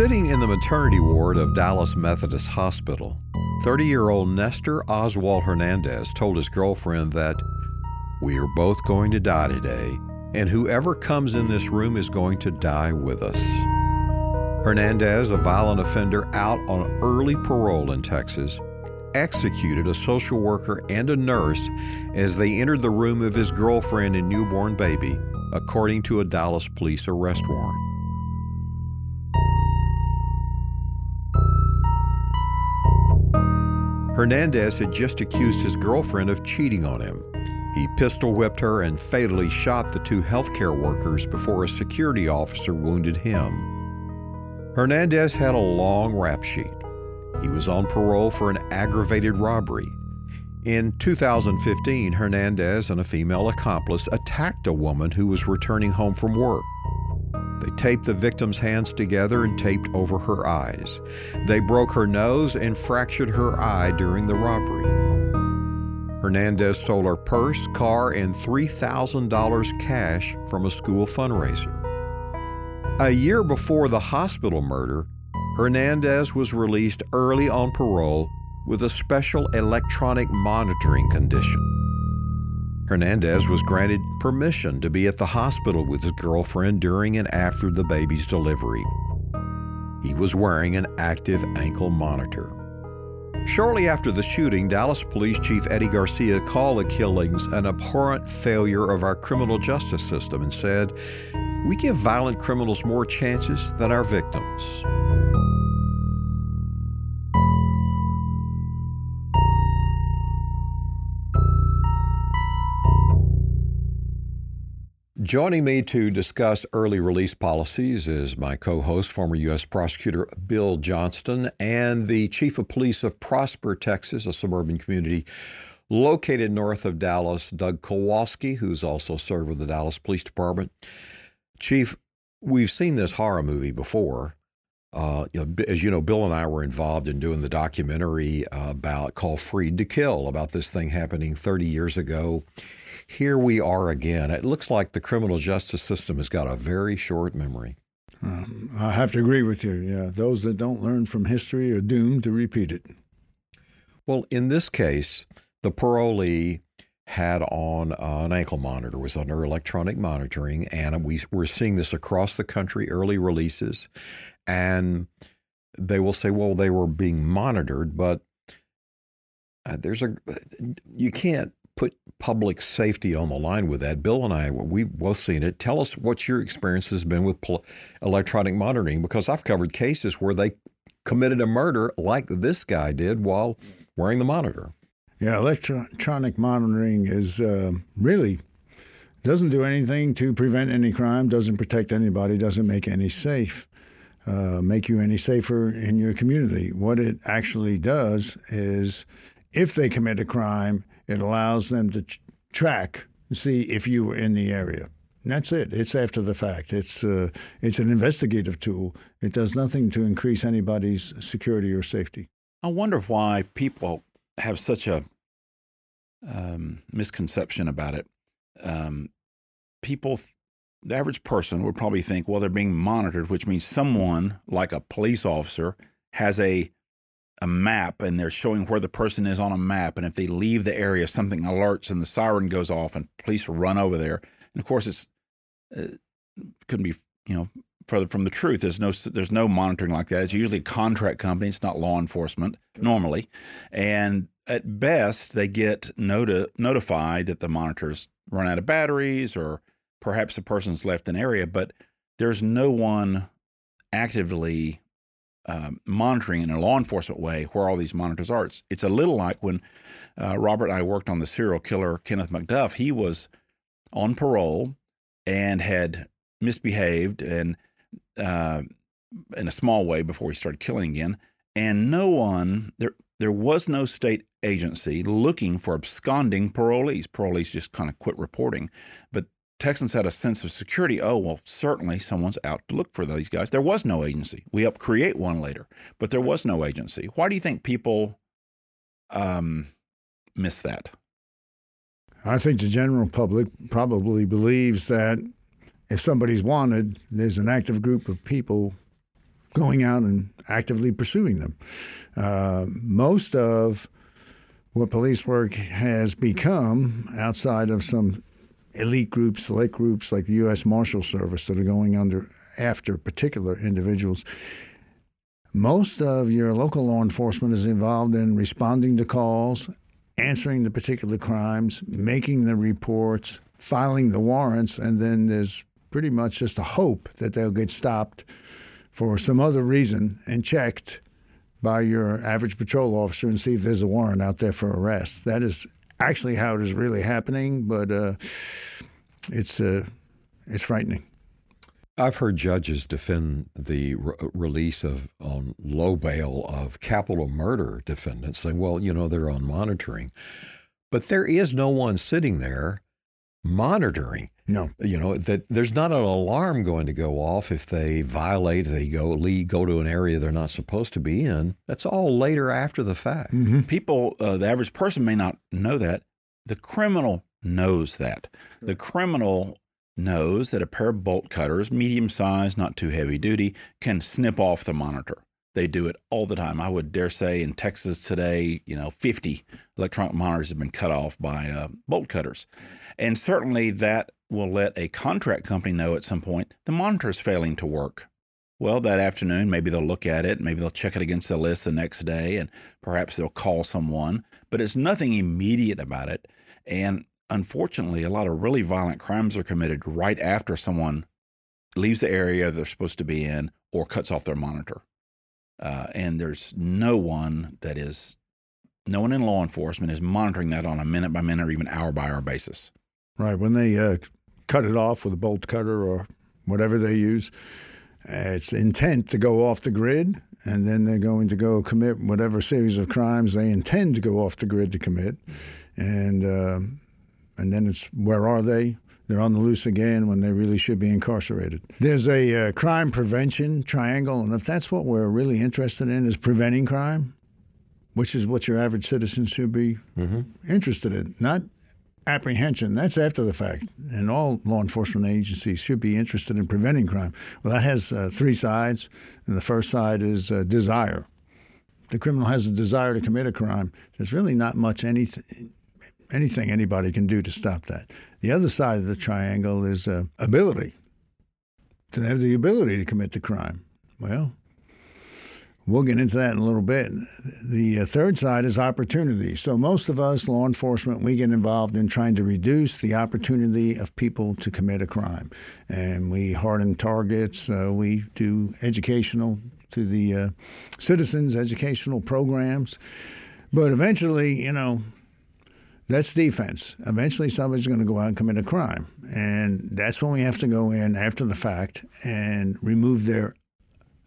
Sitting in the maternity ward of Dallas Methodist Hospital, 30 year old Nester Oswaldo Hernandez told his girlfriend that, We are both going to die today, and whoever comes in this room is going to die with us. Hernandez, a violent offender out on early parole in Texas, executed a social worker and a nurse as they entered the room of his girlfriend and newborn baby, according to a Dallas police arrest warrant. Hernandez had just accused his girlfriend of cheating on him. He pistol whipped her and fatally shot the two healthcare workers before a security officer wounded him. Hernandez had a long rap sheet. He was on parole for an aggravated robbery. In 2015, Hernandez and a female accomplice attacked a woman who was returning home from work. They taped the victim's hands together and taped over her eyes. They broke her nose and fractured her eye during the robbery. Hernandez stole her purse, car, and $3,000 cash from a school fundraiser. A year before the hospital murder, Hernandez was released early on parole with a special electronic monitoring condition. Hernandez was granted permission to be at the hospital with his girlfriend during and after the baby's delivery. He was wearing an active ankle monitor. Shortly after the shooting, Dallas Police Chief Eddie Garcia called the killings an abhorrent failure of our criminal justice system and said, We give violent criminals more chances than our victims. Joining me to discuss early release policies is my co host, former U.S. Prosecutor Bill Johnston, and the Chief of Police of Prosper, Texas, a suburban community located north of Dallas, Doug Kowalski, who's also served with the Dallas Police Department. Chief, we've seen this horror movie before. Uh, as you know, Bill and I were involved in doing the documentary about called Freed to Kill about this thing happening 30 years ago here we are again. It looks like the criminal justice system has got a very short memory. Um, I have to agree with you. Yeah, those that don't learn from history are doomed to repeat it. Well, in this case, the parolee had on uh, an ankle monitor, was under electronic monitoring, and we we're seeing this across the country, early releases, and they will say, well, they were being monitored, but uh, there's a you can't put public safety on the line with that. Bill and I, we've both seen it. Tell us what your experience has been with electronic monitoring, because I've covered cases where they committed a murder like this guy did while wearing the monitor. Yeah, electronic monitoring is uh, really doesn't do anything to prevent any crime, doesn't protect anybody, doesn't make any safe. Uh, make you any safer in your community. What it actually does is, if they commit a crime, it allows them to ch- track, see if you were in the area. And that's it. It's after the fact. It's uh, it's an investigative tool. It does nothing to increase anybody's security or safety. I wonder why people have such a um, misconception about it. Um, people, the average person would probably think, well, they're being monitored, which means someone like a police officer has a a map and they're showing where the person is on a map. And if they leave the area, something alerts and the siren goes off and police run over there. And of course, it's uh, couldn't be you know further from the truth. There's no there's no monitoring like that. It's usually a contract company. It's not law enforcement normally, and at best they get noti- notified that the monitors run out of batteries or perhaps the person's left an area, but there's no one actively uh, monitoring in a law enforcement way where all these monitors are. It's, it's a little like when uh, Robert and I worked on the serial killer Kenneth McDuff. He was on parole and had misbehaved and uh, in a small way before he started killing again. And no one there there was no state agency looking for absconding parolees. Parolees just kind of quit reporting, but Texans had a sense of security. Oh, well, certainly someone's out to look for these guys. There was no agency. We helped create one later, but there was no agency. Why do you think people um, miss that? I think the general public probably believes that if somebody's wanted, there's an active group of people going out and actively pursuing them. Uh, most of what police work has become outside of some elite groups, select groups like the U.S. Marshal Service that are going under after particular individuals. Most of your local law enforcement is involved in responding to calls, answering the particular crimes, making the reports, filing the warrants, and then there's pretty much just a hope that they'll get stopped for some other reason and checked by your average patrol officer and see if there's a warrant out there for arrest. That is actually how it is really happening, but uh, it's uh, it's frightening. I've heard judges defend the re- release of on low bail of capital murder defendants, saying, "Well, you know, they're on monitoring," but there is no one sitting there monitoring. No, you know that there's not an alarm going to go off if they violate. They go lead, go to an area they're not supposed to be in. That's all later after the fact. Mm-hmm. People, uh, the average person may not know that. The criminal knows that. The criminal knows that a pair of bolt cutters, medium size, not too heavy duty, can snip off the monitor. They do it all the time. I would dare say in Texas today, you know, 50 electronic monitors have been cut off by uh, bolt cutters. And certainly that will let a contract company know at some point the monitor is failing to work. Well, that afternoon, maybe they'll look at it, maybe they'll check it against the list the next day, and perhaps they'll call someone, but it's nothing immediate about it. And unfortunately, a lot of really violent crimes are committed right after someone leaves the area they're supposed to be in or cuts off their monitor. Uh, and there's no one that is, no one in law enforcement is monitoring that on a minute by minute or even hour by hour basis. Right. When they uh, cut it off with a bolt cutter or whatever they use, uh, it's intent to go off the grid, and then they're going to go commit whatever series of crimes they intend to go off the grid to commit. And uh, and then it's where are they? They're on the loose again when they really should be incarcerated. There's a uh, crime prevention triangle, and if that's what we're really interested in, is preventing crime, which is what your average citizen should be mm-hmm. interested in, not apprehension. That's after the fact, and all law enforcement agencies should be interested in preventing crime. Well, that has uh, three sides, and the first side is uh, desire. The criminal has a desire to commit a crime. There's really not much anything anything anybody can do to stop that. The other side of the triangle is uh, ability, to have the ability to commit the crime. Well, we'll get into that in a little bit. The uh, third side is opportunity. So, most of us, law enforcement, we get involved in trying to reduce the opportunity of people to commit a crime. And we harden targets, uh, we do educational to the uh, citizens, educational programs. But eventually, you know, that's defense. Eventually, somebody's going to go out and commit a crime. And that's when we have to go in after the fact and remove their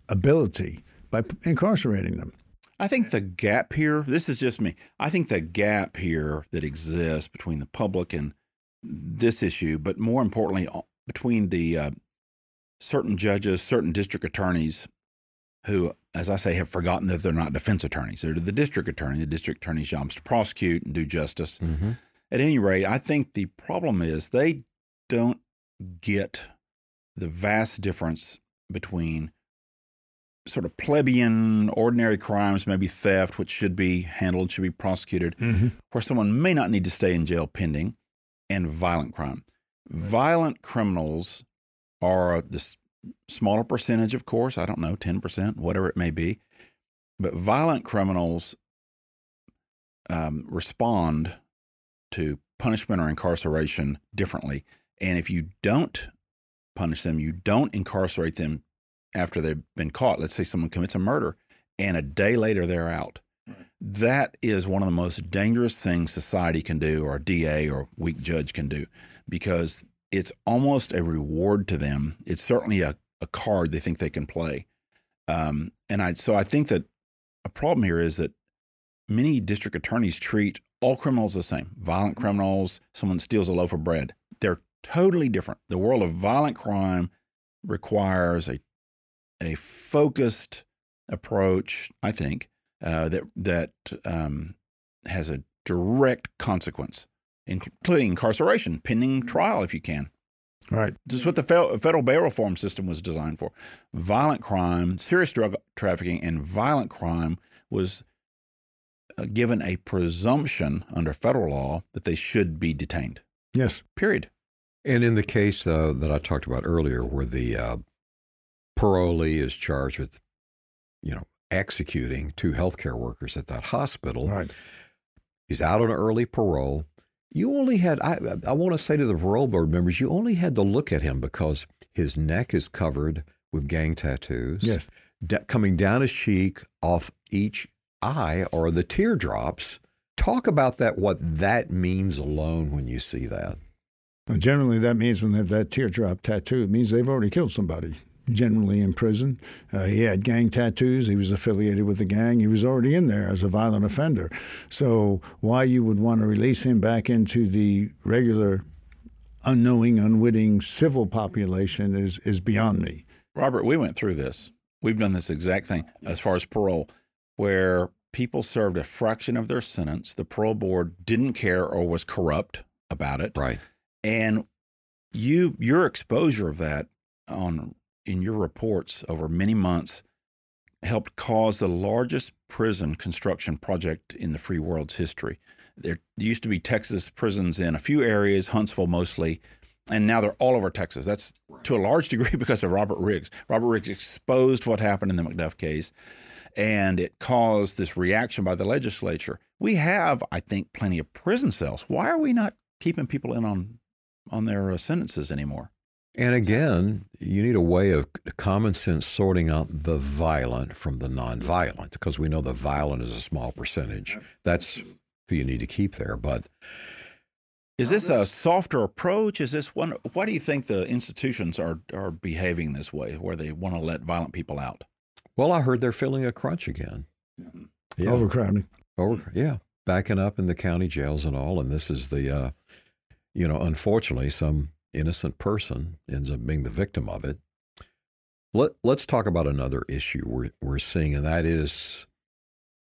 ability by incarcerating them. I think the gap here, this is just me, I think the gap here that exists between the public and this issue, but more importantly, between the uh, certain judges, certain district attorneys who, as I say, have forgotten that they're not defense attorneys. They're the district attorney. The district attorney's job is to prosecute and do justice. Mm-hmm. At any rate, I think the problem is they don't get the vast difference between sort of plebeian, ordinary crimes, maybe theft, which should be handled, should be prosecuted, mm-hmm. where someone may not need to stay in jail pending, and violent crime. Violent criminals are this smaller percentage, of course, I don't know, 10%, whatever it may be. But violent criminals um, respond to punishment or incarceration differently. And if you don't punish them, you don't incarcerate them after they've been caught. Let's say someone commits a murder and a day later they're out. That is one of the most dangerous things society can do, or a DA or weak judge can do, because it's almost a reward to them. It's certainly a, a card they think they can play. Um, and I so I think that a problem here is that many district attorneys treat all criminals the same. Violent criminals, someone steals a loaf of bread. They're totally different. The world of violent crime requires a a focused approach, I think, uh, that that um, has a direct consequence including incarceration, pending trial if you can. Right. This is what the federal bail reform system was designed for. Violent crime, serious drug trafficking, and violent crime was uh, given a presumption under federal law that they should be detained. Yes. Period. And in the case uh, that I talked about earlier, where the uh, parolee is charged with, you know, executing two healthcare workers at that hospital, right. he's out on early parole. You only had, I, I want to say to the parole board members, you only had to look at him because his neck is covered with gang tattoos. Yes. coming down his cheek, off each eye are the teardrops. Talk about that, what that means alone when you see that. Well, generally, that means when they have that teardrop tattoo, it means they've already killed somebody. Generally in prison, uh, he had gang tattoos. He was affiliated with the gang. He was already in there as a violent offender. So why you would want to release him back into the regular, unknowing, unwitting civil population is is beyond me. Robert, we went through this. We've done this exact thing as far as parole, where people served a fraction of their sentence. The parole board didn't care or was corrupt about it. Right and you your exposure of that on in your reports over many months helped cause the largest prison construction project in the free world's history. There used to be Texas prisons in a few areas, Huntsville mostly, and now they're all over Texas. That's to a large degree because of Robert Riggs. Robert Riggs exposed what happened in the McDuff case, and it caused this reaction by the legislature. We have, I think, plenty of prison cells. Why are we not keeping people in on on their uh, sentences anymore. And again, you need a way of common sense sorting out the violent from the nonviolent because we know the violent is a small percentage. That's who you need to keep there. But is this a softer approach? Is this one? Why do you think the institutions are are behaving this way, where they want to let violent people out? Well, I heard they're feeling a crunch again. Yeah. Overcrowding. Over, yeah, backing up in the county jails and all. And this is the uh, you know, unfortunately, some innocent person ends up being the victim of it. Let, let's talk about another issue we're, we're seeing, and that is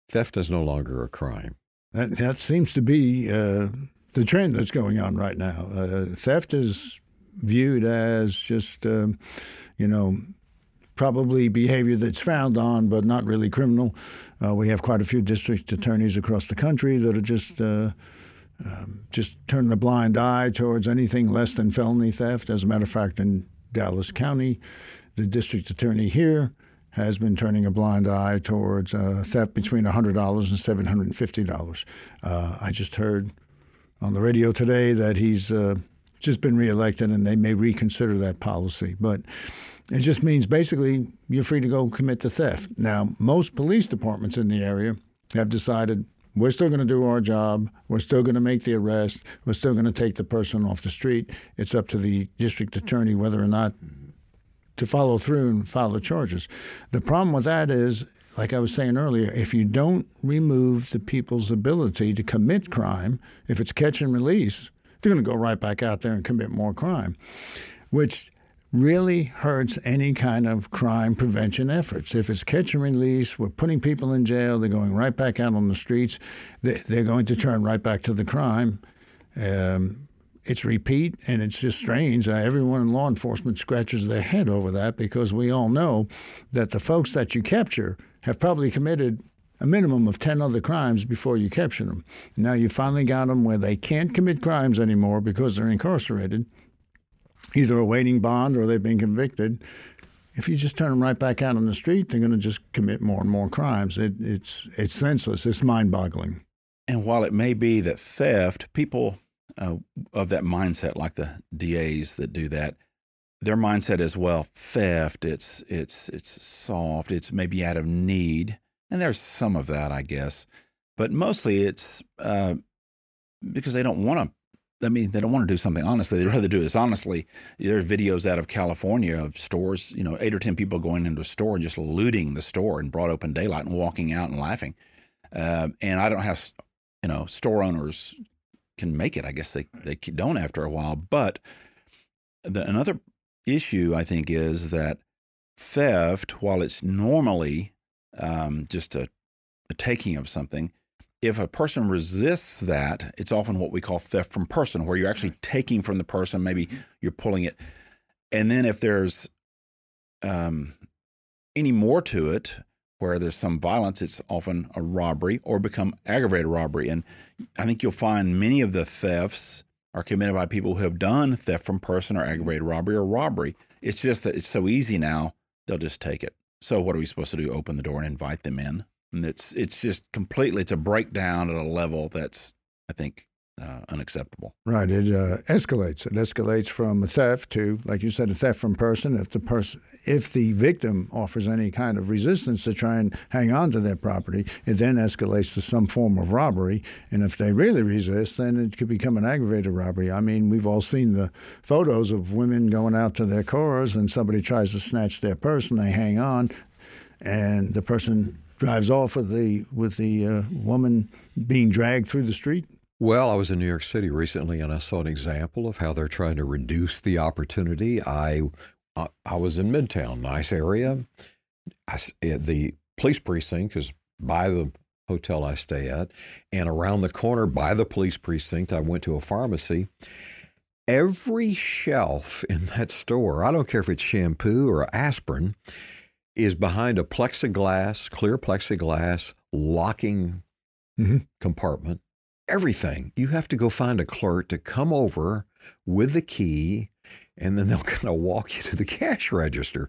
theft is no longer a crime. That, that seems to be uh, the trend that's going on right now. Uh, theft is viewed as just, uh, you know, probably behavior that's frowned on, but not really criminal. Uh, we have quite a few district attorneys across the country that are just uh, um, just turning a blind eye towards anything less than felony theft. As a matter of fact, in Dallas County, the district attorney here has been turning a blind eye towards uh, theft between $100 and $750. Uh, I just heard on the radio today that he's uh, just been reelected and they may reconsider that policy. But it just means basically you're free to go commit the theft. Now, most police departments in the area have decided we're still going to do our job. We're still going to make the arrest. We're still going to take the person off the street. It's up to the district attorney whether or not to follow through and file the charges. The problem with that is, like I was saying earlier, if you don't remove the people's ability to commit crime, if it's catch and release, they're going to go right back out there and commit more crime, which really hurts any kind of crime prevention efforts. If it's catch and release, we're putting people in jail, they're going right back out on the streets, they're going to turn right back to the crime. Um, it's repeat, and it's just strange. Uh, everyone in law enforcement scratches their head over that because we all know that the folks that you capture have probably committed a minimum of 10 other crimes before you capture them. Now you finally got them where they can't commit crimes anymore because they're incarcerated either awaiting bond or they've been convicted. If you just turn them right back out on the street, they're going to just commit more and more crimes. It, it's it's senseless. It's mind-boggling. And while it may be that theft, people uh, of that mindset, like the DAs that do that, their mindset is well, theft. It's it's it's soft. It's maybe out of need, and there's some of that, I guess, but mostly it's uh, because they don't want to I mean, they don't want to do something honestly. They'd rather do this honestly. There are videos out of California of stores, you know, eight or 10 people going into a store and just looting the store in broad open daylight and walking out and laughing. Uh, and I don't know how, you know, store owners can make it. I guess they, they don't after a while. But the, another issue, I think, is that theft, while it's normally um, just a, a taking of something, if a person resists that, it's often what we call theft from person, where you're actually taking from the person, maybe you're pulling it. And then if there's um, any more to it, where there's some violence, it's often a robbery or become aggravated robbery. And I think you'll find many of the thefts are committed by people who have done theft from person or aggravated robbery or robbery. It's just that it's so easy now, they'll just take it. So what are we supposed to do? Open the door and invite them in? And it's it's just completely it's a breakdown at a level that's I think uh, unacceptable. Right. It uh, escalates. It escalates from a theft to, like you said, a theft from person. If the person, if the victim offers any kind of resistance to try and hang on to their property, it then escalates to some form of robbery. And if they really resist, then it could become an aggravated robbery. I mean, we've all seen the photos of women going out to their cars and somebody tries to snatch their purse and they hang on, and the person drives off with the with the uh, woman being dragged through the street. Well, I was in New York City recently, and I saw an example of how they're trying to reduce the opportunity. I uh, I was in Midtown, nice area. I, eh, the police precinct is by the hotel I stay at, and around the corner by the police precinct, I went to a pharmacy. Every shelf in that store, I don't care if it's shampoo or aspirin, is behind a plexiglass, clear plexiglass locking mm-hmm. compartment everything. You have to go find a clerk to come over with the key and then they'll kind of walk you to the cash register.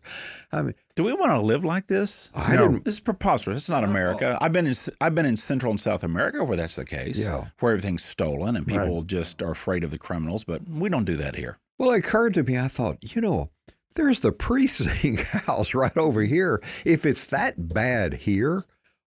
I mean, do we want to live like this? I no, don't. This is preposterous. It's not America. I've been in I've been in Central and South America where that's the case. Yeah. where everything's stolen and people right. just are afraid of the criminals. But we don't do that here. Well, it occurred to me. I thought, you know, there's the precinct house right over here. If it's that bad here,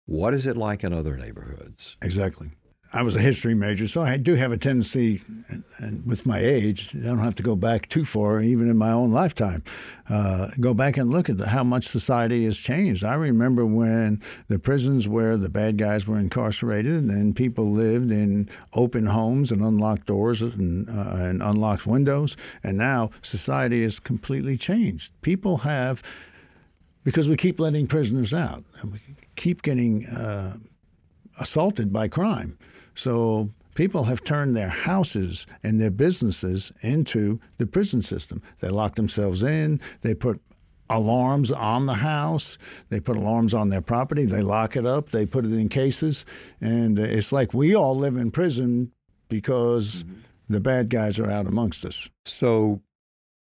what is it like in other neighborhoods? Exactly. I was a history major, so I do have a tendency, and, and, with my age, I don't have to go back too far, even in my own lifetime, uh, go back and look at the, how much society has changed. I remember when the prisons where the bad guys were incarcerated and people lived in open homes and unlocked doors and, uh, and unlocked windows, and now society has completely changed. People have, because we keep letting prisoners out, and we keep getting uh, assaulted by crime. So people have turned their houses and their businesses into the prison system. They lock themselves in, they put alarms on the house, they put alarms on their property, they lock it up, they put it in cases, and it's like we all live in prison because mm-hmm. the bad guys are out amongst us. So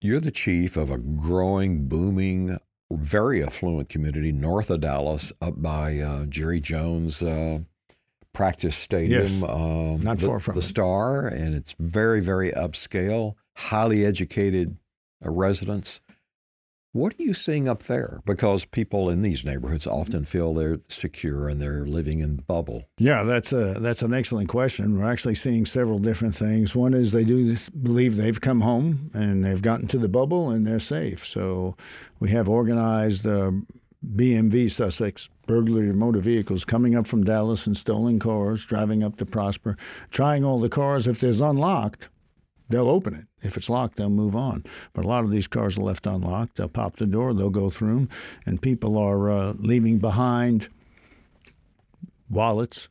you're the chief of a growing, booming, very affluent community north of Dallas, up by uh, Jerry Jones' uh, practice stadium. Yes, um, not the, far from the it. Star, and it's very, very upscale, highly educated uh, residents. What are you seeing up there? Because people in these neighborhoods often feel they're secure and they're living in the bubble. Yeah, that's a that's an excellent question. We're actually seeing several different things. One is they do believe they've come home and they've gotten to the bubble and they're safe. So we have organized uh, BMV Sussex, burglary of motor vehicles, coming up from Dallas and stolen cars, driving up to Prosper, trying all the cars. If there's unlocked, they'll open it. If it's locked, they'll move on. But a lot of these cars are left unlocked. They'll pop the door, they'll go through them, and people are uh, leaving behind wallets,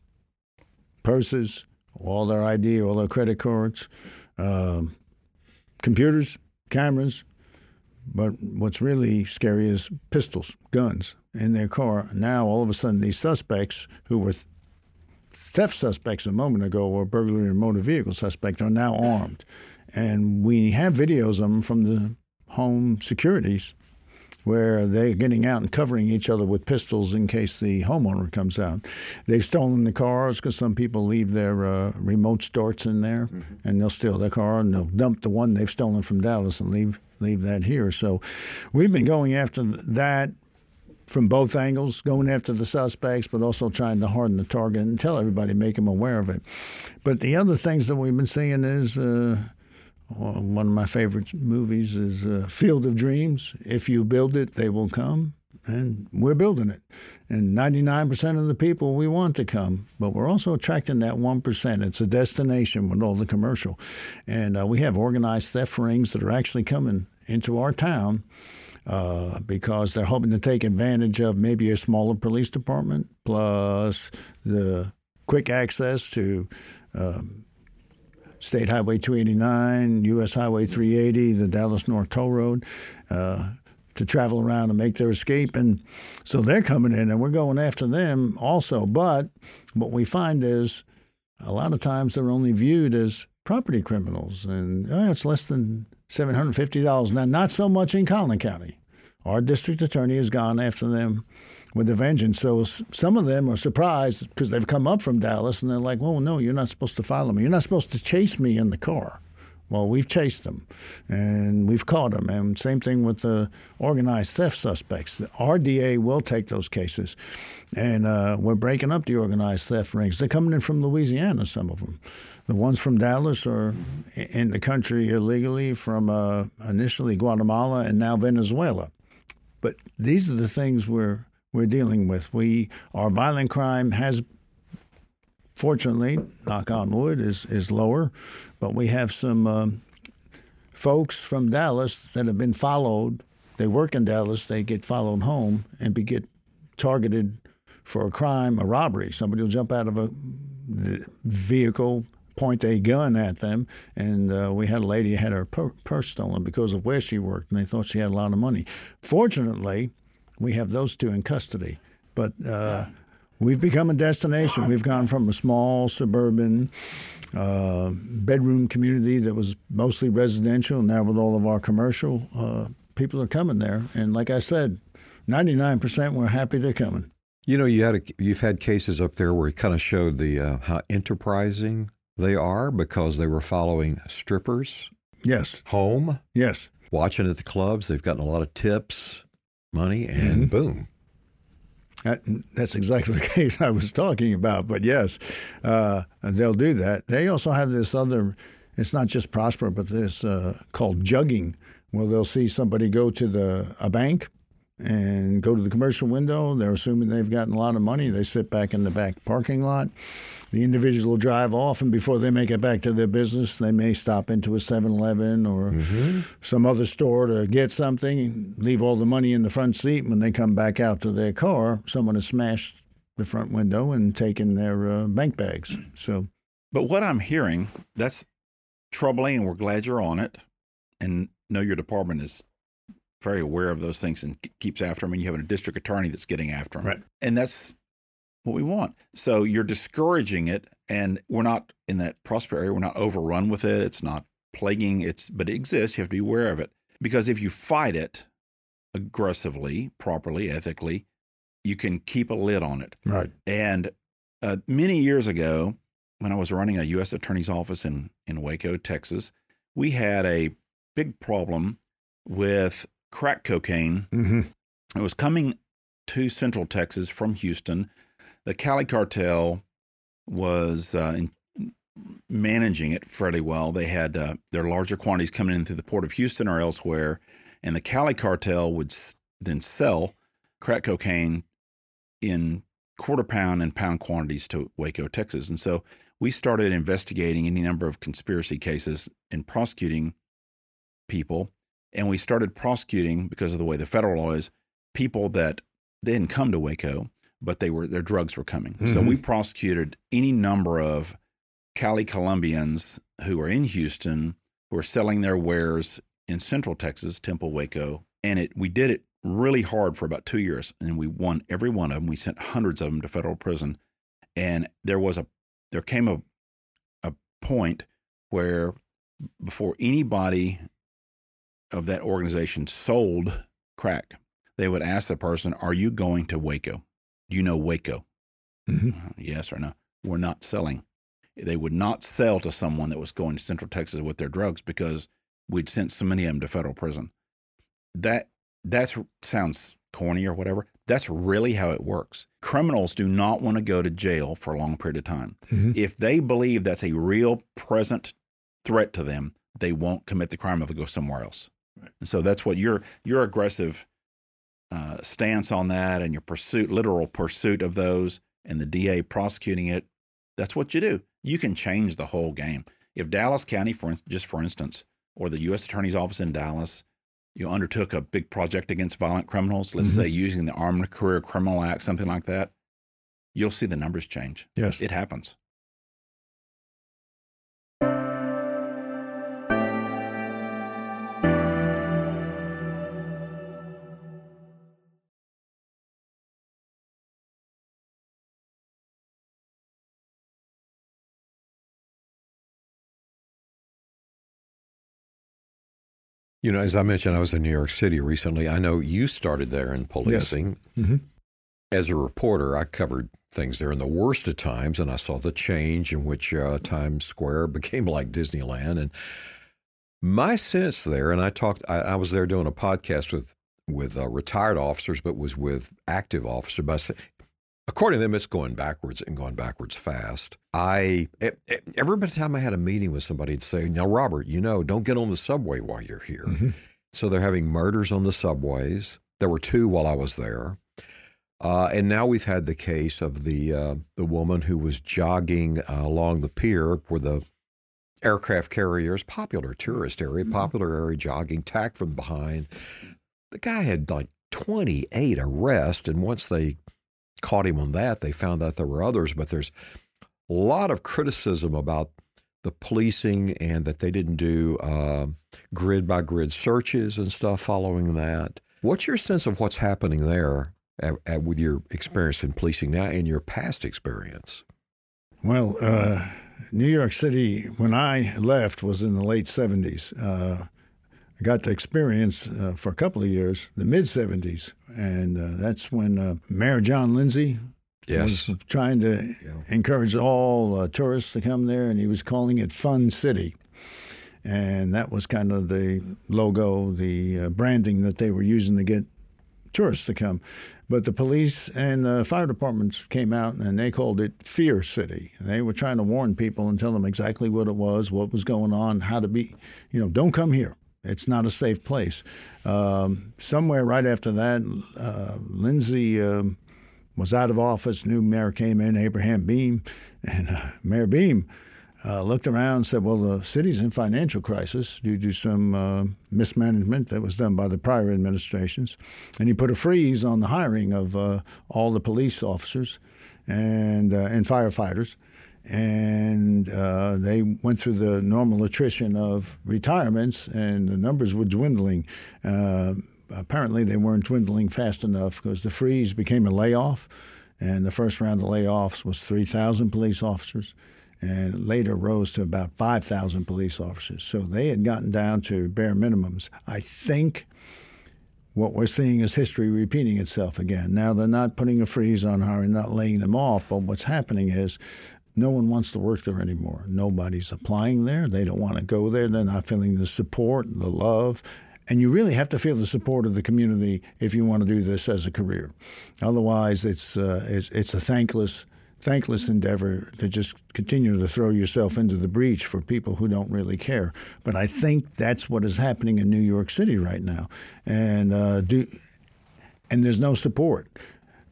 purses, all their ID, all their credit cards, uh, computers, cameras, but what's really scary is pistols, guns in their car. Now, all of a sudden, these suspects who were theft suspects a moment ago or burglary or motor vehicle suspect are now armed. And we have videos of them from the home securities where they're getting out and covering each other with pistols in case the homeowner comes out. They've stolen the cars because some people leave their uh, remote starts in there, mm-hmm. and they'll steal their car and they'll dump the one they've stolen from Dallas and leave leave that here. So we've been going after that from both angles, going after the suspects, but also trying to harden the target and tell everybody, make them aware of it. But the other things that we've been seeing is. Uh, one of my favorite movies is uh, Field of Dreams. If you build it, they will come. And we're building it. And 99% of the people we want to come, but we're also attracting that 1%. It's a destination with all the commercial. And uh, we have organized theft rings that are actually coming into our town. Uh, because they're hoping to take advantage of maybe a smaller police department plus the quick access to um, State Highway 289, U.S. Highway 380, the Dallas North Toll Road. Uh, to travel around and make their escape. And so they're coming in and we're going after them also. But what we find is a lot of times they're only viewed as property criminals. And oh, it's less than $750. Now, not so much in Collin County. Our district attorney has gone after them with a vengeance. So some of them are surprised because they've come up from Dallas and they're like, well, no, you're not supposed to follow me. You're not supposed to chase me in the car. Well, we've chased them and we've caught them. And same thing with the organized theft suspects. The RDA will take those cases. And uh, we're breaking up the organized theft rings. They're coming in from Louisiana, some of them. The ones from Dallas are in the country illegally from uh, initially Guatemala and now Venezuela. But these are the things we're we're dealing with. We our violent crime has fortunately, knock on wood, is is lower. But we have some um, folks from Dallas that have been followed. They work in Dallas. They get followed home and be get targeted for a crime, a robbery. Somebody will jump out of a vehicle, point a gun at them, and uh, we had a lady had her purse stolen because of where she worked, and they thought she had a lot of money. Fortunately, we have those two in custody, but. Uh, we've become a destination. We've gone from a small suburban uh, bedroom community that was mostly residential. Now with all of our commercial, uh, people are coming there, and like I said, ninety nine percent we're happy they're coming. You know, you had a, you've had cases up there where it kind of showed the uh, how enterprising they are because they were following strippers. Yes. Home. Yes. Watching at the clubs, they've gotten a lot of tips, money, and mm-hmm. boom, that, that's exactly the case I was talking about. But yes, uh, they'll do that. They also have this other. It's not just Prosper, but this uh, called jugging, where they'll see somebody go to the a bank and go to the commercial window. They're assuming they've gotten a lot of money. They sit back in the back parking lot the individual will drive off, and before they make it back to their business, they may stop into a 7 Eleven or mm-hmm. some other store to get something, leave all the money in the front seat. When they come back out to their car, someone has smashed the front window and taken their uh, bank bags. So, But what I'm hearing, that's troubling, and we're glad you're on it. And know your department is very aware of those things and keeps after them. And you have a district attorney that's getting after them. Right. And that's what we want. So you're discouraging it, and we're not in that prosper area. We're not overrun with it. It's not plaguing. It's but it exists. You have to be aware of it because if you fight it aggressively, properly, ethically, you can keep a lid on it. Right. And uh, many years ago, when I was running a U.S. Attorney's office in in Waco, Texas, we had a big problem with crack cocaine. Mm-hmm. It was coming to Central Texas from Houston the Cali cartel was uh, in, managing it fairly well. They had uh, their larger quantities coming in through the port of Houston or elsewhere, and the Cali cartel would s- then sell crack cocaine in quarter pound and pound quantities to Waco, Texas. And so we started investigating any number of conspiracy cases and prosecuting people. And we started prosecuting because of the way the federal law is people that didn't come to Waco but they were their drugs were coming. Mm-hmm. So we prosecuted any number of Cali Colombians who were in Houston who were selling their wares in Central Texas, Temple, Waco, and it we did it really hard for about two years, and we won every one of them. We sent hundreds of them to federal prison, and there was a there came a a point where before anybody of that organization sold crack, they would ask the person, "Are you going to Waco?" Do you know Waco? Mm-hmm. Uh, yes or no? We're not selling. They would not sell to someone that was going to Central Texas with their drugs because we'd sent so many of them to federal prison. That that's sounds corny or whatever. That's really how it works. Criminals do not want to go to jail for a long period of time. Mm-hmm. If they believe that's a real present threat to them, they won't commit the crime. They'll go somewhere else. Right. And so that's what your your aggressive uh, stance on that and your pursuit, literal pursuit of those, and the DA prosecuting it, that's what you do. You can change the whole game. If Dallas County, for just for instance, or the U.S. Attorney's Office in Dallas, you undertook a big project against violent criminals, let's mm-hmm. say using the Armed Career Criminal Act, something like that, you'll see the numbers change. Yes. It happens. You know, as I mentioned, I was in New York City recently. I know you started there in policing. Mhm. As a reporter, I covered things there in the worst of times, and I saw the change in which uh, Times Square became like Disneyland. And my sense there, and I talked, I, I was there doing a podcast with with uh, retired officers, but was with active officers. But according to them, it's going backwards and going backwards fast. I every time I had a meeting with somebody, I'd say, "Now, Robert, you know, don't get on the subway while you're here." Mhm. So they're having murders on the subways. There were two while I was there. Uh, and now we've had the case of the uh, the woman who was jogging uh, along the pier where the aircraft carriers, popular tourist area, popular area, jogging, attacked from behind. The guy had like 28 arrests, and once they caught him on that, they found out there were others. But there's a lot of criticism about the policing and that they didn't do uh, grid by grid searches and stuff following that. What's your sense of what's happening there at, at, with your experience in policing now and your past experience? Well, uh, New York City, when I left, was in the late 70s. Uh, got to experience uh, for a couple of years the mid 70s, and uh, that's when uh, Mayor John Lindsay Yes. was trying to encourage all uh, tourists to come there, and he was calling it Fun City. And that was kind of the logo, the uh, branding that they were using to get tourists to come. But the police and the fire departments came out and they called it Fear City. They were trying to warn people and tell them exactly what it was, what was going on, how to be, you know, don't come here. It's not a safe place. Um, somewhere right after that, uh, Lindsay um, was out of office. New mayor came in, Abraham Beame, and uh, Mayor Beame uh, looked around and said, "Well, the city's in financial crisis due to some uh, mismanagement that was done by the prior administrations," and he put a freeze on the hiring of uh, all the police officers and uh, and firefighters. And uh, they went through the normal attrition of retirements, and the numbers were dwindling. Uh, apparently, they weren't dwindling fast enough because the freeze became a layoff, and the first round of layoffs was 3,000 police officers and later rose to about 5,000 police officers. So they had gotten down to bare minimums. I think what we're seeing is history repeating itself again. Now they're not putting a freeze on hiring, not laying them off, but what's happening is no one wants to work there anymore. Nobody's applying there. They don't want to go there. They're not feeling the support, the love. And you really have to feel the support of the community if you want to do this as a career. Otherwise, it's uh, it's, it's a thankless thankless endeavor to just continue to throw yourself into the breach for people who don't really care. But I think that's what is happening in New York City right now, and uh, do and there's no support.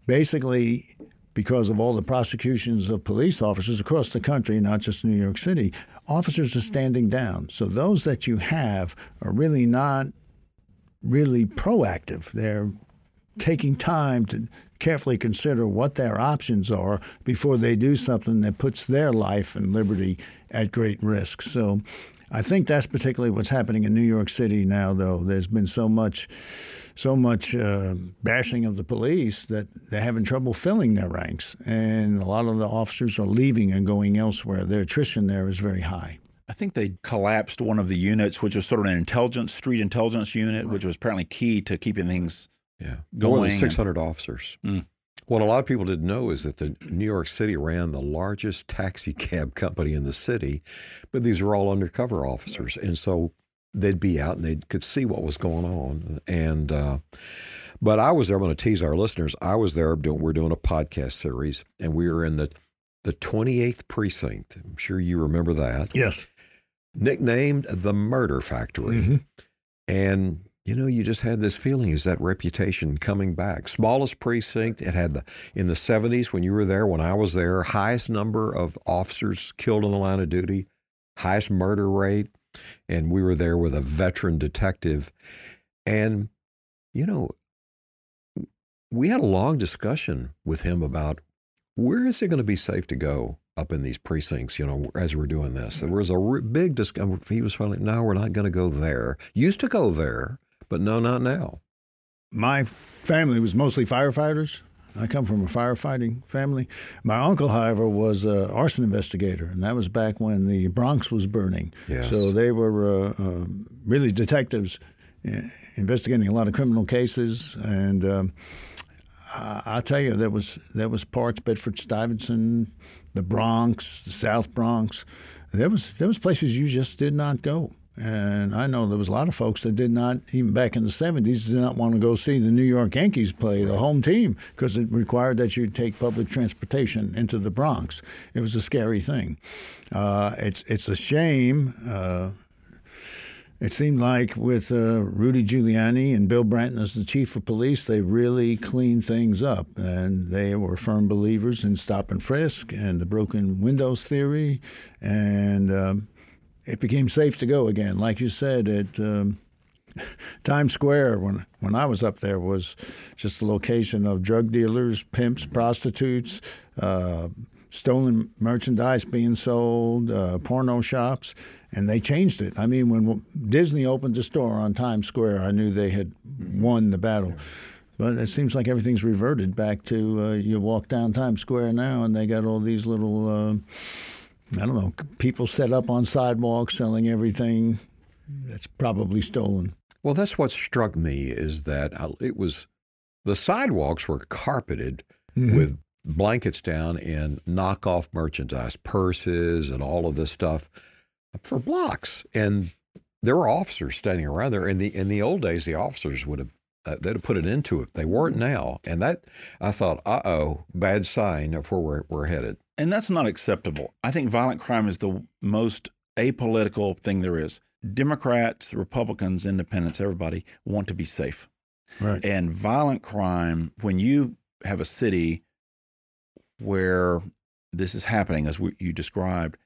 Basically, because of all the prosecutions of police officers across the country, not just New York City, officers are standing down. So those that you have are really not really proactive. They're taking time to carefully consider what their options are before they do something that puts their life and liberty at great risk. So I think that's particularly what's happening in New York City now, though. There's been so much. So much uh, bashing of the police that they're having trouble filling their ranks, and a lot of the officers are leaving and going elsewhere. Their attrition there is very high. I think they collapsed one of the units, which was sort of an intelligence, street intelligence unit, which was apparently key to keeping things Yeah. Going More than and- 600 officers. Mm. What a lot of people didn't know is that the New York City ran the largest taxi cab company in the city, but these were all undercover officers. And so they'd be out and they could see what was going on. And, uh, but I was there, I'm going to tease our listeners. I was there doing, we're doing a podcast series and we were in the, the 28th precinct. I'm sure you remember that. Yes. Nicknamed the Murder Factory. Mhm. And you know, you just had this feeling is that reputation coming back. Smallest precinct, it had the in the 70s when you were there, when I was there, highest number of officers killed in the line of duty, highest murder rate, and we were there with a veteran detective. And you know, we had a long discussion with him about Where is it going to be safe to go up in these precincts? You know, as we're doing this, there mm-hmm. was a re- big discussion. Um, he was finally, no, we're not going to go there. Used to go there, but no, not now. My family was mostly firefighters. I come from a firefighting family. My uncle, however, was an arson investigator, and that was back when the Bronx was burning. Yes. So they were uh, uh, really detectives uh, investigating a lot of criminal cases. And um, I- I'll tell you, there was there was parts Bedford Stuyvesant, the Bronx, the South Bronx. There was there was places you just did not go. And I know there was a lot of folks that did not, even back in the 70s, did not want to go see the New York Yankees play, the home team, because it required that you take public transportation into the Bronx. It was a scary thing. Uh, it's, it's a shame. Uh, it seemed like with uh, Rudy Giuliani and Bill Bratton as the chief of police, they really cleaned things up. And they were firm believers in stop and frisk and the broken windows theory. And um, it became safe to go again. Like you said, at um, Times Square, when when I was up there, was just the location of drug dealers, pimps, prostitutes, uh, stolen merchandise being sold, uh, porno shops, and they changed it. I mean, when Disney opened the store on Times Square, I knew they had won the battle. But it seems like everything's reverted back to uh, you walk down Times Square now, and they got all these little. I don't know, people set up on sidewalks selling everything that's probably stolen. Well, that's what struck me is that uh, it was the sidewalks were carpeted Mm-hmm. with blankets down and knockoff merchandise, purses, and all of this stuff for blocks. And there were officers standing around there. In the in the old days, the officers would have uh, they'd have put it into it. They weren't now, and that I thought, uh oh, bad sign of where we're, we're headed. And that's not acceptable. I think violent crime is the most apolitical thing there is. Democrats, Republicans, Independents, everybody want to be safe. Right. And violent crime, when you have a city where this is happening, as we, you described,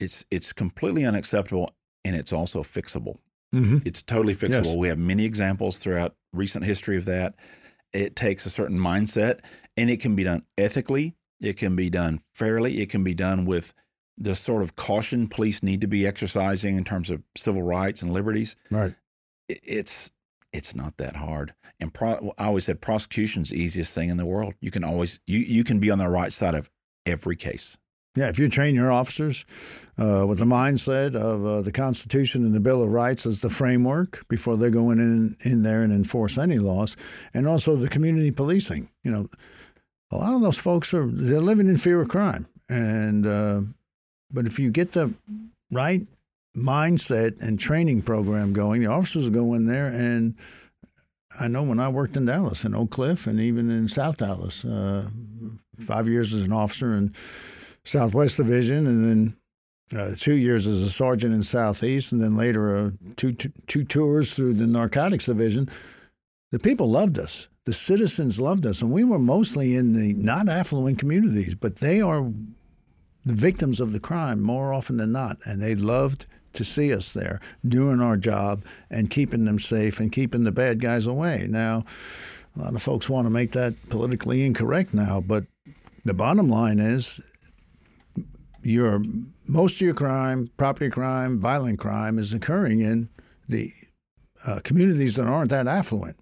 it's it's completely unacceptable, and it's also fixable. Mm-hmm. It's totally fixable. Yes. We have many examples throughout recent history of that. It takes a certain mindset, and it can be done ethically. It can be done fairly. It can be done with the sort of caution police need to be exercising in terms of civil rights and liberties. Right. It's it's not that hard. And pro, I always said prosecution's the easiest thing in the world. You can always you you can be on the right side of every case. Yeah, if you train your officers uh, with the mindset of uh, the Constitution and the Bill of Rights as the framework before they go in, in in there and enforce any laws, and also the community policing. You know, a lot of those folks are they're living in fear of crime, and uh, but if you get the right mindset and training program going, the officers go in there and. I know when I worked in Dallas, in Oak Cliff, and even in South Dallas, uh, five years as an officer, in Southwest Division, and then uh, two years as a sergeant in Southeast, and then later uh, two, two two tours through the Narcotics Division. The people loved us. The citizens loved us, and we were mostly in the not affluent communities, but they are the victims of the crime more often than not, and they loved to see us there doing our job and keeping them safe and keeping the bad guys away. Now, a lot of folks want to make that politically incorrect now, but the bottom line is your most of your crime, property crime, violent crime, is occurring in the uh, communities that aren't that affluent.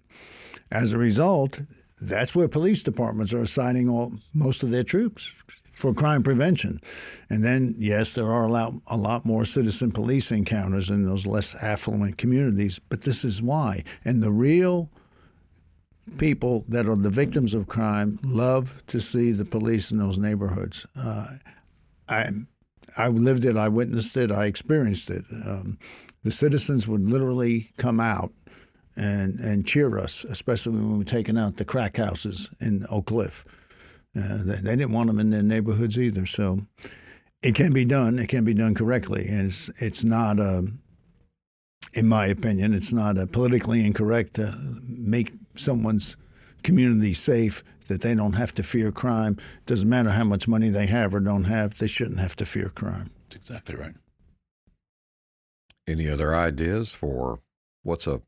As a result, that's where police departments are assigning all most of their troops for crime prevention. And then, yes, there are a lot, a lot more citizen police encounters in those less affluent communities, but this is why. And the real people that are the victims of crime love to see the police in those neighborhoods. Uh, I, I lived it, I witnessed it, I experienced it. Um, the citizens would literally come out and and cheer us, especially when we were taking out the crack houses in Oak Cliff. Uh, they, they didn't want them in their neighborhoods either. So it can be done. It can be done correctly, and it's it's not a, in my opinion, it's not a politically incorrect to make someone's community safe that they don't have to fear crime. Doesn't matter how much money they have or don't have, they shouldn't have to fear crime. That's exactly right. Any other ideas for what's a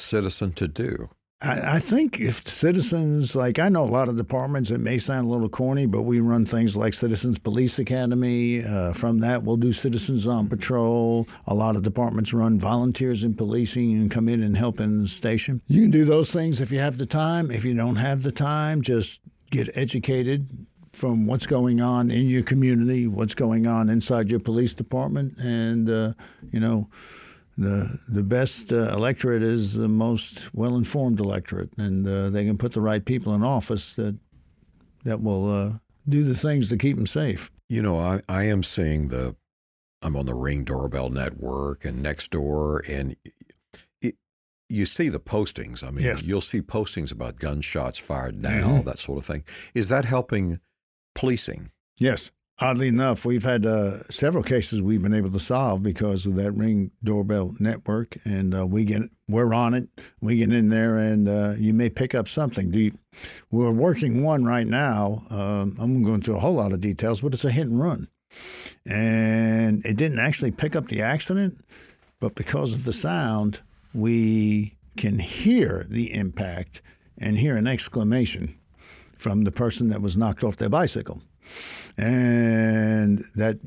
citizen to do? I, I think if citizens, like I know a lot of departments, it may sound a little corny, but we run things like Citizens Police Academy. Uh, from that, we'll do Citizens on Patrol. A lot of departments run volunteers in policing and come in and help in the station. You can do those things if you have the time. If you don't have the time, just get educated from what's going on in your community, what's going on inside your police department, and uh, you know the the best uh, electorate is the most well informed electorate, and uh, they can put the right people in office that that will uh, do the things to keep them safe. You know, I, I am seeing the I'm on the Ring doorbell network and next door, and it, you see the postings. I mean, Yes. you'll see postings about gunshots fired now, that sort of thing. Is that helping policing? Yes. Oddly enough, we've had uh, several cases we've been able to solve because of that Ring doorbell network, and uh, we get we're on it. We get in there, and uh, you may pick up something. You, we're working one right now. Um, I'm going to go into a whole lot of details, but it's a hit and run, and it didn't actually pick up the accident, but because of the sound, we can hear the impact and hear an exclamation from the person that was knocked off their bicycle and that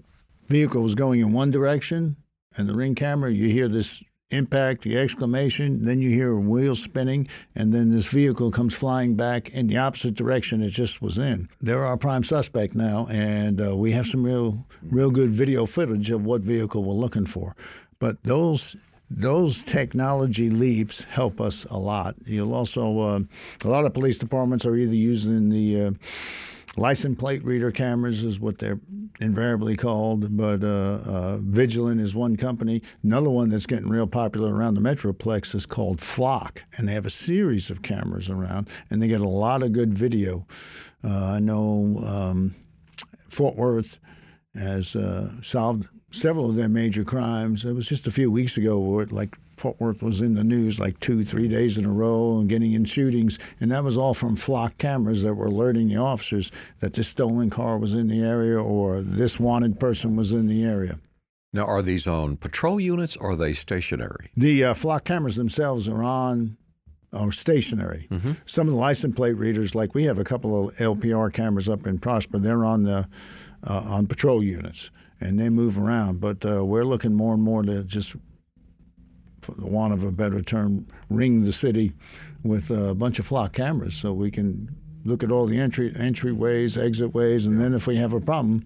vehicle was going in one direction and the ring camera you hear this impact the exclamation then you hear a wheel spinning and then this vehicle comes flying back in the opposite direction it just was in they're our prime suspect now and uh, we have some real real good video footage of what vehicle we're looking for but those those technology leaps help us a lot. You'll also uh, a lot of police departments are either using the uh, license plate reader cameras is what they're invariably called, but uh, uh, Vigilant is one company. Another one that's getting real popular around the Metroplex is called Flock, and they have a series of cameras around, and they get a lot of good video. Uh, I know um, Fort Worth has uh, solved several of their major crimes. It was just a few weeks ago where like Fort Worth was in the news like two, three days in a row and getting in shootings, and that was all from flock cameras that were alerting the officers that this stolen car was in the area or this wanted person was in the area. Now, are these on patrol units or are they stationary? The uh, flock cameras themselves are on are stationary. Some of the license plate readers, like we have a couple of LPR cameras up in Prosper, they're on the uh, on patrol units and they move around. But uh, we're looking more and more to just, for the want of a better term, ring the city with a bunch of flock cameras so we can look at all the entry entryways, exit ways, and then if we have a problem,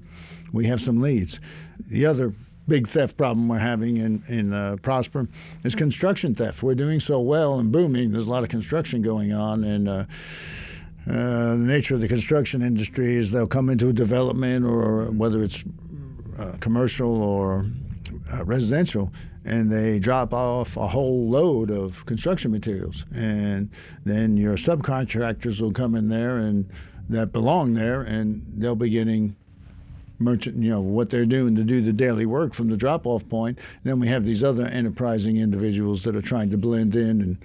we have some leads. The other big theft problem we're having in in uh, Prosper is construction theft. We're doing so well and booming. There's a lot of construction going on, and uh, uh, the nature of the construction industry is they'll come into a development or whether it's uh, commercial or uh, residential, and they drop off a whole load of construction materials, and then your subcontractors will come in there and that belong there, and they'll be getting merchant, you know, what they're doing to do the daily work from the drop-off point. Then we have these other enterprising individuals that are trying to blend in and,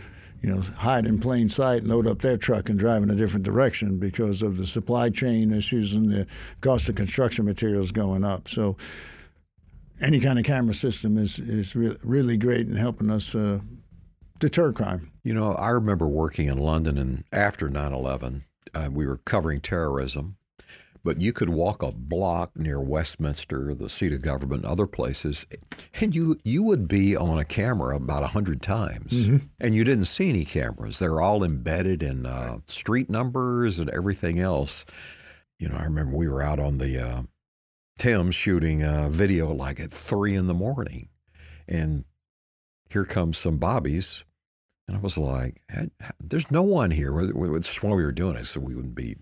you know, hide in plain sight, load up their truck and drive in a different direction because of the supply chain issues and the cost of construction materials going up. So any kind of camera system is is re- really great in helping us uh, deter crime. You know, I remember working in London and after 9 11, uh, we were covering terrorism, but you could walk a block near Westminster, the seat of government, and other places, and you, you would be on a camera about 100 times, and you didn't see any cameras. They're all embedded in uh, street numbers and everything else. You know, I remember we were out on the uh, Thames shooting a video like at three in the morning, and here comes some bobbies and I was like, "There's no one here." It's why we were doing it, so we wouldn't be.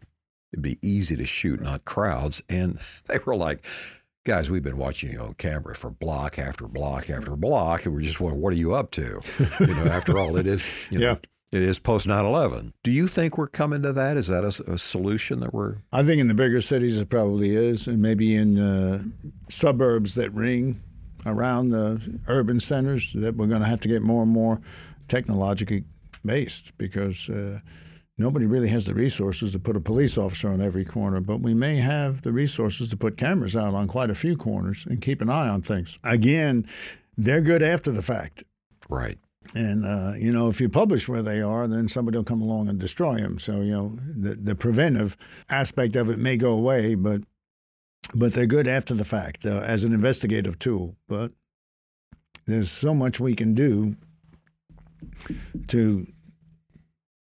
It'd be easy to shoot, not crowds. And they were like, "Guys, we've been watching you on camera for block after block after block, and we're just wondering, what are you up to?" You know, after all, it is. You know, It is post 9 11. Do you think we're coming to that? Is that a, a solution that we're. I think in the bigger cities it probably is, and maybe in uh, suburbs that ring around the urban centers that we're going to have to get more and more technologically based because uh, nobody really has the resources to put a police officer on every corner, but we may have the resources to put cameras out on quite a few corners and keep an eye on things. Again, they're good after the fact. Right. And uh, you know, if you publish where they are, then somebody will come along and destroy them. So you know, the the preventive aspect of it may go away, but but they're good after the fact uh, as an investigative tool. But there's so much we can do to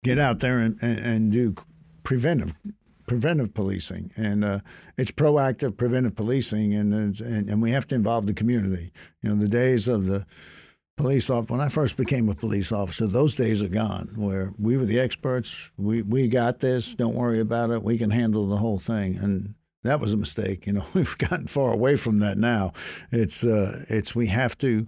get out there and, and, and do preventive preventive policing, and uh, it's proactive preventive policing, and, and and we have to involve the community. You know, the days of the police officer. When I first became a police officer, those days are gone. Where we were the experts. We we got this. Don't worry about it. We can handle the whole thing. And that was a mistake. You know, we've gotten far away from that now. It's uh, it's we have to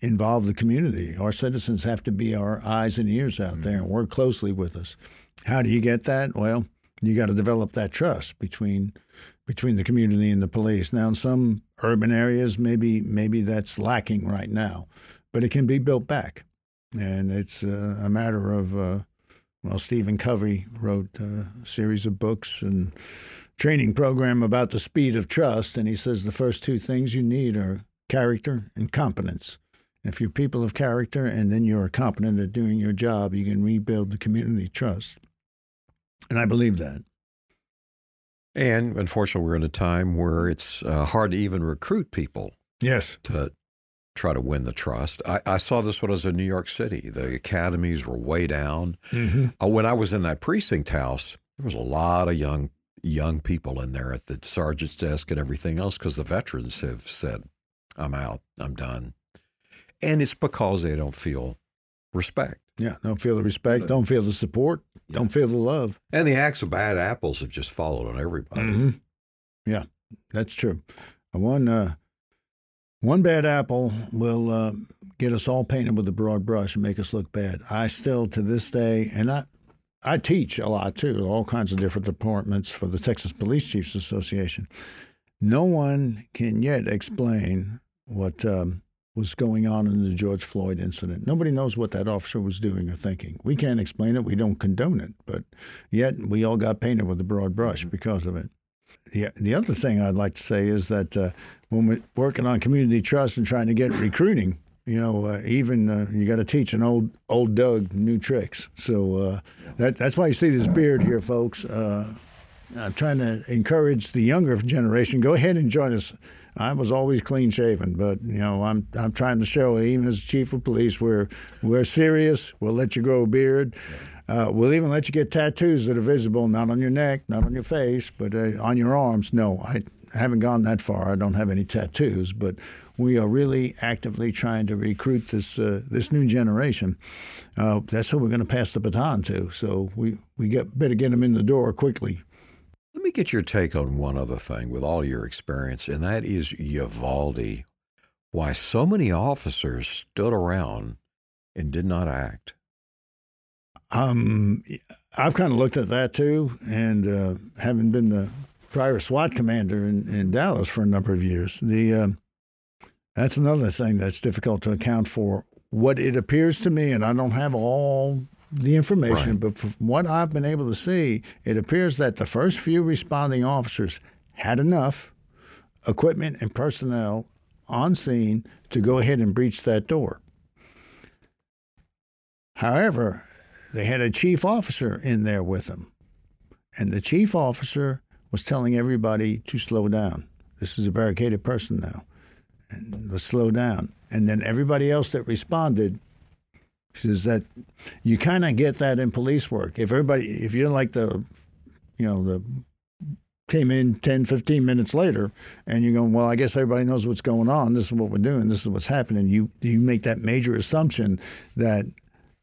involve the community. Our citizens have to be our eyes and ears out mm-hmm. there and work closely with us. How do you get that? Well, you got to develop that trust between between the community and the police. Now, in some urban areas, maybe maybe that's lacking right now, but it can be built back, and it's uh, a matter of. Uh, well, Stephen Covey wrote a series of books and training program about the speed of trust, and he says the first two things you need are character and competence. If you're people of character and then you're competent at doing your job, you can rebuild the community trust. And I believe that. And unfortunately, we're in a time where it's uh, hard to even recruit people. Yes. To try to win the trust. I, I, saw this when I was in New York City. The academies were way down. Mm-hmm. Uh, when I was in that precinct house, there was a lot of young young people in there at the sergeant's desk and everything else because the veterans have said, "I'm out. I'm done," and it's because they don't feel respect. Yeah, don't feel the respect, don't feel the support, yeah. don't feel the love. And the acts of bad apples have just followed on everybody. Mm-hmm. Yeah, that's true. One uh, one bad apple will uh, get us all painted with a broad brush and make us look bad. I still, to this day, and I I teach a lot too, all kinds of different departments for the Texas Police Chiefs Association. No one can yet explain what um, was going on in the George Floyd incident. Nobody knows what that officer was doing or thinking. We can't explain it. We don't condone it. But yet we all got painted with a broad brush mm-hmm. because of it. The, the other thing I'd like to say is that uh, when we're working on community trust and trying to get recruiting, you know, uh, even uh, you got to teach an old old Doug new tricks. So uh, that, that's why you see this beard here, folks. Uh, I'm trying to encourage the younger generation. Go ahead and join us I was always clean shaven, but you know, I'm I'm trying to show even as chief of police, we're we're serious. We'll let you grow a beard. Uh, we'll even let you get tattoos that are visible, not on your neck, not on your face, but uh, on your arms. No, I haven't gone that far. I don't have any tattoos, but we are really actively trying to recruit this uh, this new generation. Uh, that's who we're going to pass the baton to. So we we get better get them in the door quickly. Let me get your take on one other thing with all your experience, and that is Uvalde. Why so many officers stood around and did not act? Um, I've kind of looked at that too, and uh, having been the prior SWAT commander in, in Dallas for a number of years, the uh, that's another thing that's difficult to account for. What it appears to me, and I don't have all the information, right. but from what I've been able to see, it appears that the first few responding officers had enough equipment and personnel on scene to go ahead and breach that door. However, they had a chief officer in there with them, and the chief officer was telling everybody to slow down. This is a barricaded person now, and let's slow down. And then everybody else that responded is that you kind of get that in police work. If everybody, if you're like the, you know, the came in 10, 15 minutes later and you're going, well, I guess everybody knows what's going on. This is what we're doing. This is what's happening. You, you make that major assumption that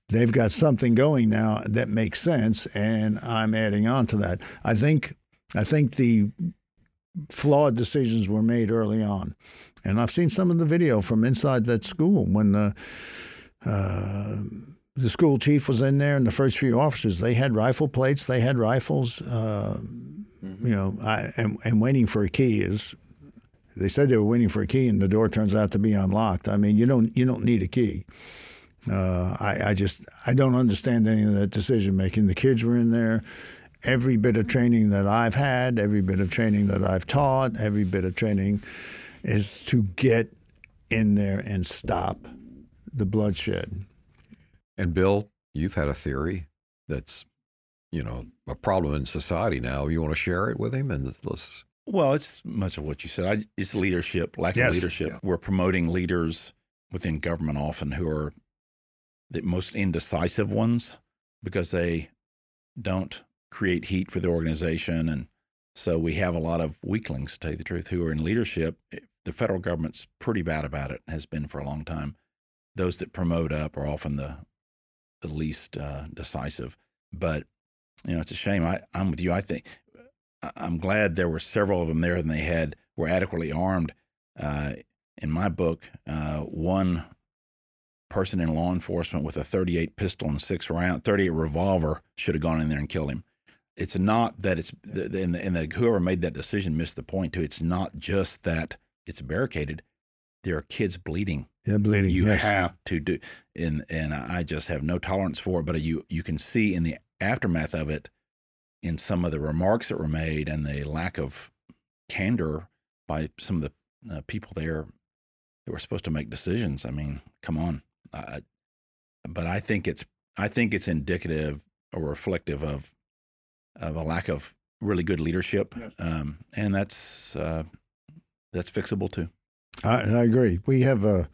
they've got something going now that makes sense. And I'm adding on to that. I think, I think the flawed decisions were made early on. And I've seen some of the video from inside that school when, uh, uh, the school chief was in there, and the first few officers they had rifle plates, they had rifles. Uh, mm-hmm. You know, I, and, and waiting for a key is. They said they were waiting for a key, and the door turns out to be unlocked. I mean, you don't you don't need a key. Uh, I, I just I don't understand any of that decision making. The kids were in there. Every bit of training that I've had, every bit of training that I've taught, every bit of training is to get in there and stop the bloodshed. And Bill, you've had a theory that's, you know, a problem in society now. You want to share it with him and let's. Well, it's much of what you said. I, it's leadership, lack Yes. of leadership. Yeah. We're promoting leaders within government often who are the most indecisive ones because they don't create heat for the organization. And so we have a lot of weaklings, to tell you the truth, who are in leadership. The federal government's pretty bad about it, has been for a long time. Those that promote up are often the the least uh, decisive. But you know, it's a shame. I, I'm with you. I think I'm glad there were several of them there, and they had were adequately armed. Uh, in my book, uh, one person in law enforcement with a 38 pistol and six round, 38 revolver should have gone in there and killed him. It's not that it's and, the, and the, whoever made that decision missed the point too. It's not just that it's barricaded. There are kids bleeding Yeah, bleeding. you yes. have to do and and i just have no tolerance for it but you you can see in the aftermath of it in some of the remarks that were made and the lack of candor by some of the uh, people there that were supposed to make decisions i mean come on I, but i think it's i think it's indicative or reflective of of a lack of really good leadership Yes. um, and that's uh, that's fixable too I, I agree. We have a,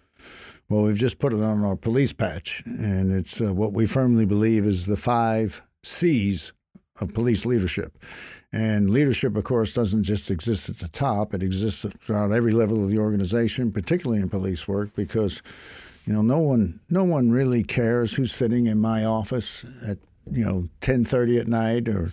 well, we've just put it on our police patch, and it's uh, what we firmly believe is the five C's of police leadership. And leadership, of course, doesn't just exist at the top, it exists throughout every level of the organization, particularly in police work, because. You know, no one, no one really cares who's sitting in my office at you know 10:30 at night or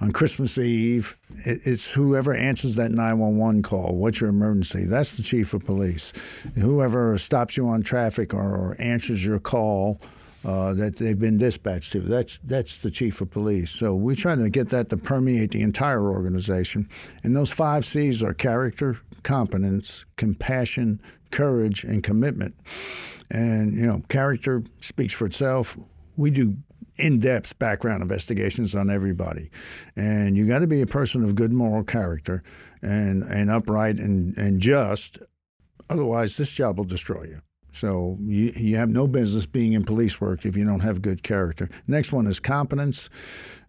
on Christmas Eve. It's whoever answers that 911 call. What's your emergency? That's the chief of police. Whoever stops you on traffic or, or answers your call uh, that they've been dispatched to. That's that's the chief of police. So we're trying to get that to permeate the entire organization. And those five C's are character, competence, compassion, courage, and commitment. And you know, character speaks for itself. We do in-depth background investigations on everybody, and you got to be a person of good moral character and and upright and and just. Otherwise, this job will destroy you. So you you have no business being in police work if you don't have good character. Next one is competence.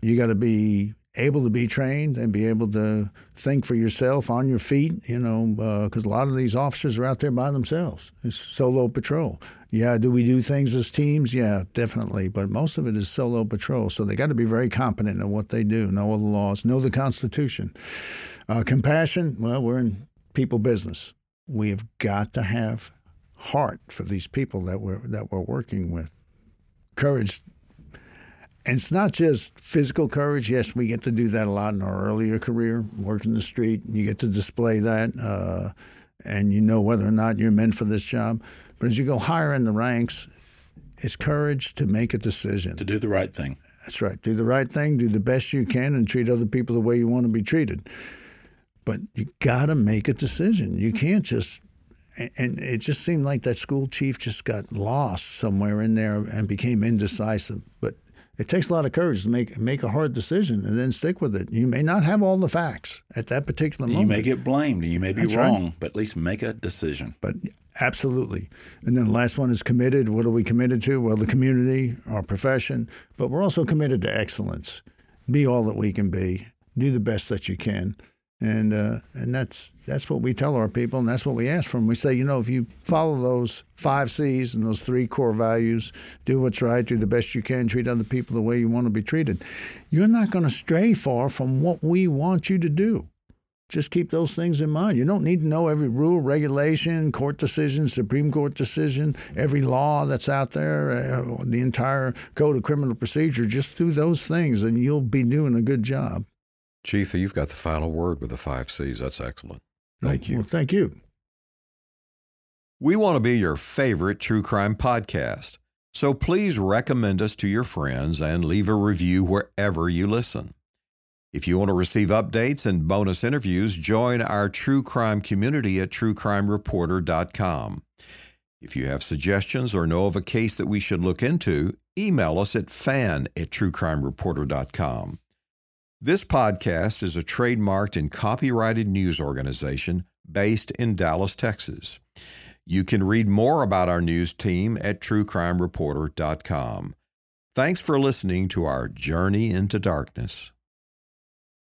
You got to be able to be trained and be able to think for yourself on your feet. You know, uh, because a lot of these officers are out there by themselves. It's solo patrol. Yeah, do we do things as teams? Yeah, definitely. But most of it is solo patrol. So they got to be very competent in what they do, know all the laws, know the Constitution. Uh, compassion. Well, we're in people business. We have got to have heart for these people that we're that we're working with. Courage. And it's not just physical courage. Yes, we get to do that a lot in our earlier career, working in the street. You get to display that, uh, and you know whether or not you're meant for this job. But as you go higher in the ranks, it's courage to make a decision. to do the right thing That's right. Do the right thing, do the best you can, and treat other people the way you want to be treated. But you got to make a decision. You can't just. And it just seemed like that school chief just got lost somewhere in there and became indecisive. But it takes a lot of courage to make make a hard decision and then stick with it. You may not have all the facts at that particular moment. you may get blamed and you may be That's right. wrong but at least make a decision But absolutely. And then the last one is committed. What are we committed to? Well, the community, our profession, but we're also committed to excellence. Be all that we can be. Do the best that you can. And uh, and that's that's what we tell our people, and that's what we ask from. We say, you know, if you follow those five C's and those three core values, do what's right, do the best you can, treat other people the way you want to be treated, you're not going to stray far from what we want you to do just keep those things in mind. You don't need to know every rule, regulation, court decision, Supreme Court decision, every law that's out there, uh, the entire Code of Criminal Procedure. Just do those things, and you'll be doing a good job. Chief, you've got the final word with the five C's. That's excellent. Thank you. Well, thank you. We want to be your favorite true crime podcast. So please recommend us to your friends and leave a review wherever you listen. If you want to receive updates and bonus interviews, join our true crime community at truecrimereporter.com. If you have suggestions or know of a case that we should look into, email us at fan at truecrimereporter.com. This podcast is a trademarked and copyrighted news organization based in Dallas, Texas. You can read more about our news team at truecrimereporter.com. Thanks for listening to our Journey into Darkness.